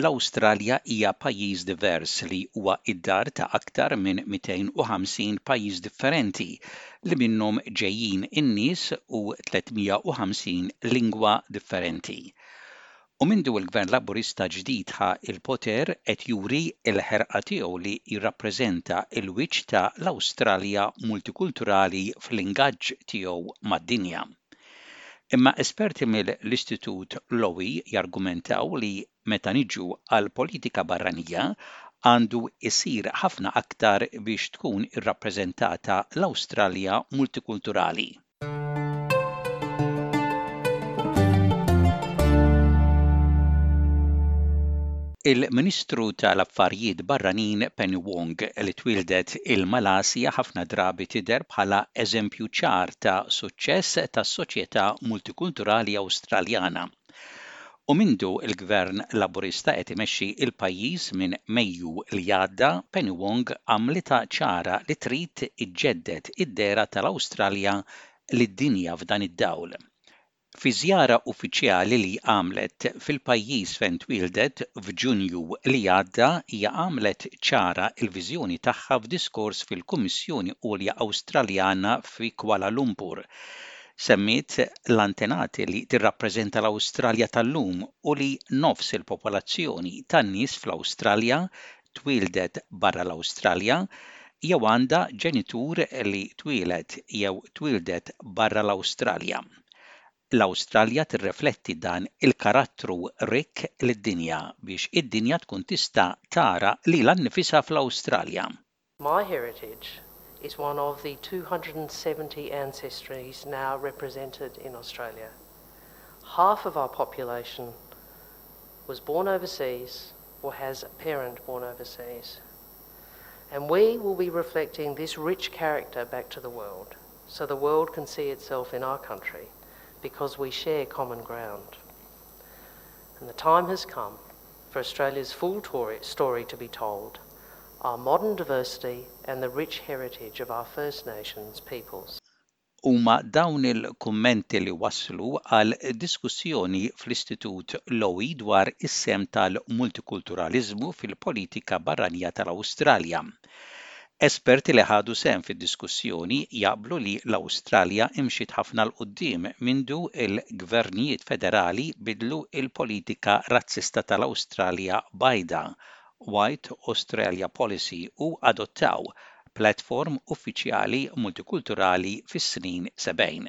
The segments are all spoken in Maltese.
L-Awstralja hija pajjiż divers li huwa d-dar ta' aktar minn 250 pajjiż differenti li minnhom ġejjin in-nies u 350 lingwa differenti. U mindu l-Gvern Laburista ġdid ħa l-poter qed juri l-ħerqa tiegħu li jirrappreżenta l-wiċċ ta' l-Awstralja multikulturali fl-ingaġġ tiegħu mad-dinja. Imma esperti mill-Istitut Lowy jargumentaw li meta niġu għall-politika barranija għandu jsir ħafna aktar biex tkun irrappreżentata l-Awstralja multikulturali. Il-Ministru ta' l-Affarijiet Barranin Penny Wong, li twieldet il-Malasja ħafna drabi tidher bħala eżempju ċar ta' suċċess tas-soċjetà multikulturali Awstraljana, U mindu l-Gvern Laburista qed imexxi l-pajjiż minn Mejju li għadda, Penny Wong għamlitha ċara li trid iġġedded id-dehra tal-Awstralja lid-dinja f'dan id-dawl. Fi żjara uffiċjali li għamlet fil-pajjiż fejn twieldet f'Ġunju li għadda hija għamlet ċara l-viżjoni tagħha f'diskors fil-Kummissjoni Għolja Awstraljana fi Kuala Lumpur Semmiet l-antenati li tirrappreżenta l-Awstralja tal-lum u li nofs il-popolazzjoni tan-nies fl-Awstralja twieldet barra l-Awstralja jew għandha ġenitur li twieled jew twieldet barra l-Awstralja. L-Awstralja tirrefletti dan il-karattru rikk lid-dinja biex id-dinja tkun tista' tara lilha nnifisha fl-Awstralja. My heritage is one of the 270 ancestries now represented in Australia. Half of our population was born overseas or has a parent born overseas. And we will be reflecting this rich character back to the world so the world can see itself in our country because we share common ground. And the time has come Australia's full story to be told, our modern diversity and the rich heritage of our First Nations peoples. Huma dawn il-kummenti li wasslu għal diskussjoni fl-Istitut Lowy dwar is-sehem tal-multikulturaliżmu fil-politika barranija tal-Awstralja. Esperti li ħadu sehem fid-diskussjoni jaqblu li l-Awstralja mxiet ħafna 'l quddiem mindu l-gvernijiet federali biddlu l-politika razzista tal-Awstralja Bajda, White Australia Policy, u adottaw platform uffiċjali multikulturali fis-snin sebgħin.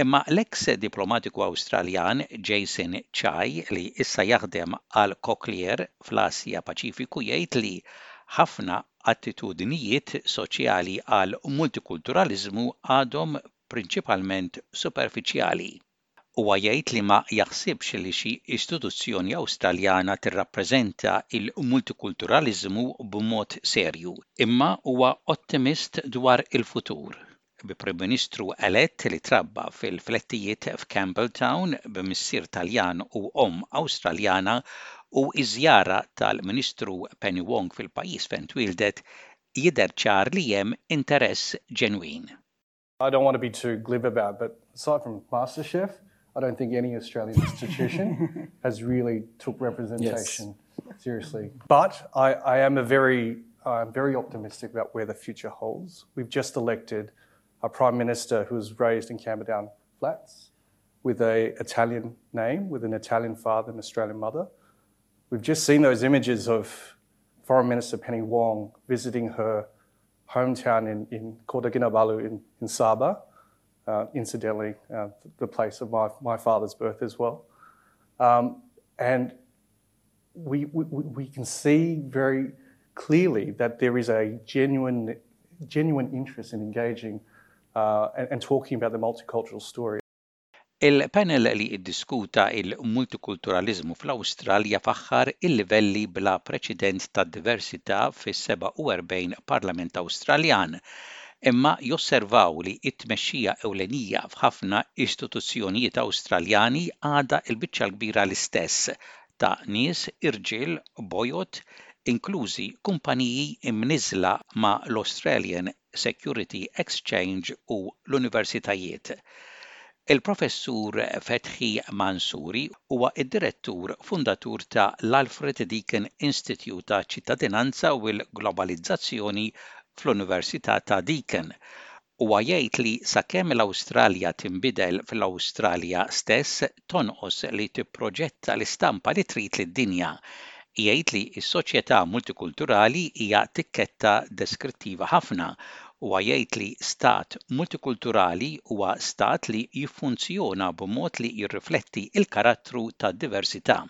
Imma l-eks diplomatiku Awstraljan Jason Chai li issa jaħdem għal Cochlear fl-Asja Paċifiku jgħid li ħafna attitudnijiet soċjali għal multikulturaliżmu għadhom prinċipalment superfiċjali. Huwa jgħid li ma jaħsibx li xi istituzzjoni Awstraljana tirrappreżenta l-multikulturaliżmu b'mod serju, imma huwa ottimist dwar il-futur. bi Prim Ministru elett li trabba fil-flettijiet f'Campbelltown bi missier Taljan u omm Awstraljana u ż-żjara tal-Ministru Penny Wong fil-pajjiż fejn twieldet, jidher ċar li hemm interess ġenwin. I don't want to be too glib about it but aside from MasterChef I don't think any Australian institution has really took representation yes. seriously. But I, I am a very, I'm very optimistic about where the future holds. We've just elected a prime minister who was raised in Camberdown Flats with a Italian name, with an Italian father and Australian mother. We've just seen those images of Foreign Minister Penny Wong visiting her hometown in, in Kota in, in Sabah, uh, incidentally, uh, the place of my, my father's birth as well. Um, and we, we, we can see very clearly that there is a genuine, genuine interest in engaging uh, and, and talking about the multicultural story. Il-panel li iddiskuta il-multikulturaliżmu fl-Awstralja faħħar il-livelli bla preċedent ta' diversità fis-47 Parlament Awstraljan imma josservaw li t-tmexxija ewlenija f'ħafna istituzzjonijiet Awstraljani għadha l-biċċa l-kbira l-istess, ta' nies irġiel bojod, inklużi kumpaniji mniżżla ma' l-Australian Security Exchange u l-universitajiet. Il-Professur Fethi Mansouri huwa d-Direttur Fundatur ta' l-Alfred Deakin Institute ta' Ċittadinanza u l-Globalizzazzjoni fl-Università ta' Deakin. Huwa jgħid li sakemm l-Awstralja tinbidel fl-Awstralja stess tonqos li tipproġetta l-istampa li trid lid-dinja. Jgħid li s-soċjetà multikulturali hija tikketta deskrittiva ħafna Huwa jgħid li Stat multikulturali huwa Stat li jiffunzjona b'mod li jirrifletti l-karattru ta' diversità.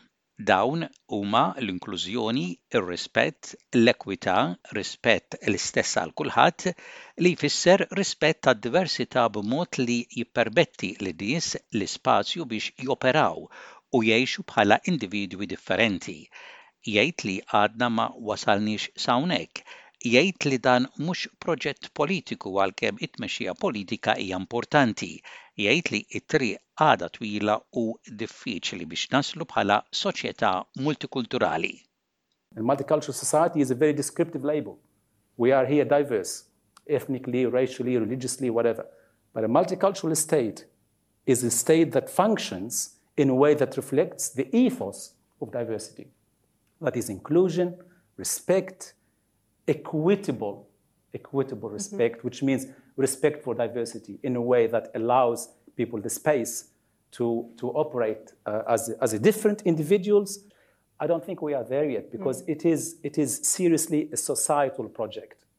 Dawn huma l-inklużjoni, ir-rispett, l-ekwità, rispett l-istess għal kulħadd, li jfisser rispett għad-diversità b'mod li jippermetti lin-nies l-ispazju biex joperaw u jgħixu bħala individwi differenti, Jgħid li għadna ma wasalniex s'hawnhekk. Jgħid li dan mhux proġett politiku għalkemm it-tmexxija politika hija importanti. Jgħid li t-triq għadha twila u diffiċli biex naslu bħala soċjetà multikulturali. Il-Multicultural Society is a very descriptive label. We are here diverse, ethnically, racially, religiously, whatever. But a multicultural estate is a state that functions in a way that reflects the ethos of diversity. That is inclusion, respect, equitable, equitable mm-hmm. respect, which means respect for diversity in a way that allows people the space to, to operate uh, as, as different individuals. I don't think we are there yet because mm. it, is, it is seriously a societal project.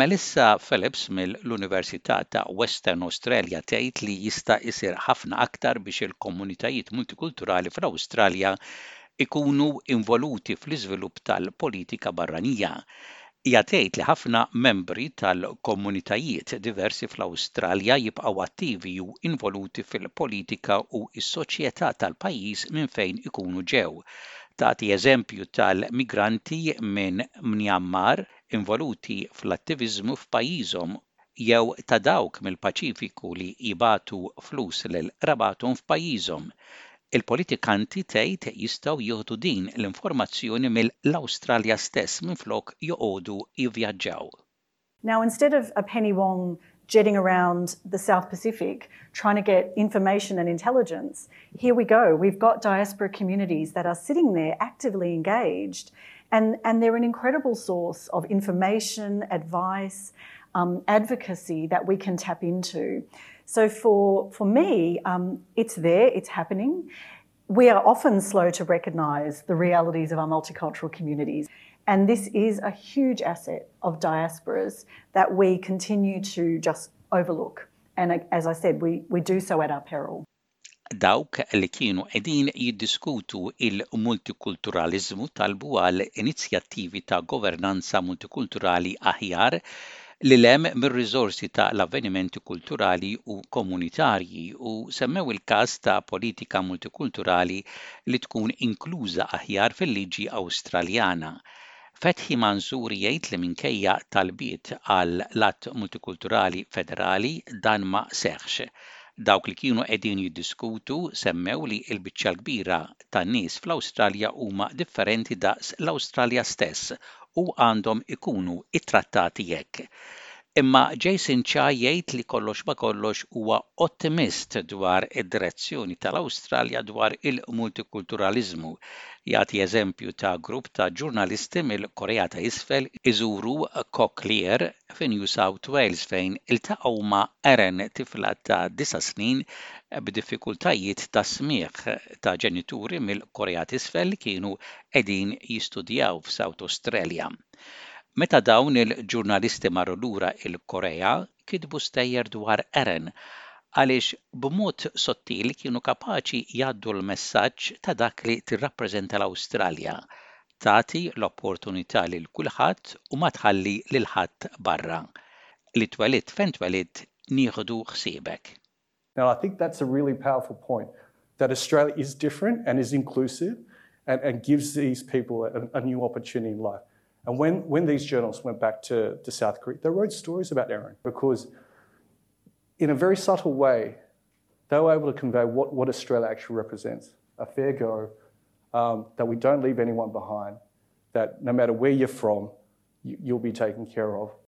Melissa Phillips mill-Università ta' Western Australia tgħid li jista' isir ħafna aktar biex il-komunitajiet multikulturali fl-Awstralja jkunu involuti fl-iżvilupp tal-politika barranija. Hija tgħid li ħafna membri tal-komunitajiet diversi fl-Awstralja jibqgħu attivi u involuti fil-politika u s-soċjetà tal-pajjiż minn fejn ikunu ġew. Tagħti eżempju tal-migranti minn Myanmar, involuti fl-attiviżmu f'pajjiżhom jew ta' dawk mill-Paċifiku li jibagħtu flus lil qrabathom f'pajjiżhom. Il-politikanti tgħid jistgħu jieħdu din l-informazzjoni mill-Awstralja stess minflok joqogħdu jivvjaġġaw. Now instead of a Penny Wong jetting around the South Pacific trying to get information and intelligence. Here we go. We've got diaspora communities that are sitting there actively engaged, and, and they're an incredible source of information, advice, um, advocacy that we can tap into. So for, for me, um, it's there, it's happening. We are often slow to recognise the realities of our multicultural communities and this is a huge asset of diasporas that we continue to just overlook and as I said we, we do so at our peril. Dawk li kienu qegħdin jiddiskutu l-multikulturaliżmu talbu għal inizjattivi ta' governanza multikulturali aħjar, lil hemm mir-riżorsi ta' l-avvenimenti kulturali u komunitarji u semmew il-każ ta' politika multikulturali li tkun inkluża aħjar fil-liġi Awstraljana. Fethi Mansouri jgħid li minkejja talbiet għal l-Att Multikulturali Federali dan ma seħħx. Dawk li kienu qegħdin jiddiskutu semmew li l-biċċa l-kbira tan-nies fl-Awstralja huma differenti daqs l-Awstralja stess u għandhom ikunu ttrattati hekk. Imma Jason Cha jgħid li kollox ma' kollox huwa ottimist dwar id-direzzjoni tal-Awstralja dwar il-multikulturaliżmu, jagħti eżempju ta' grupp ta' ġurnalisti mill-Korea ta' Isfel iżuru Cochlear fi New South Wales fejn iltaqgħu ma' Eren tifla ta' disa' snin b'diffikultajiet tas-smigħ. ta' ġenituri mill-Korea t'Isfel kienu qegħdin jistudjaw f'South Australia. Meta dawn il-ġurnalisti marru lura il-Korea, kitbu stejjer dwar Eren għaliex b'mod sottil kienu kapaċi jgħaddu l-messaġġ ta' dak li tirrappreżenta l-Awstralja, tagħti l-opportunità lil kulħadd u ma tħalli lil ħadd barra. Li twelidt fejn twelidt nieħdu ħsiebek. Now I think that's a really powerful point that Australia is different and is inclusive and, and gives these people a, a new opportunity in life. And when, when these journalists went back to, to South Korea, they wrote stories about Aaron because, in a very subtle way, they were able to convey what, what Australia actually represents a fair go, um, that we don't leave anyone behind, that no matter where you're from, you, you'll be taken care of.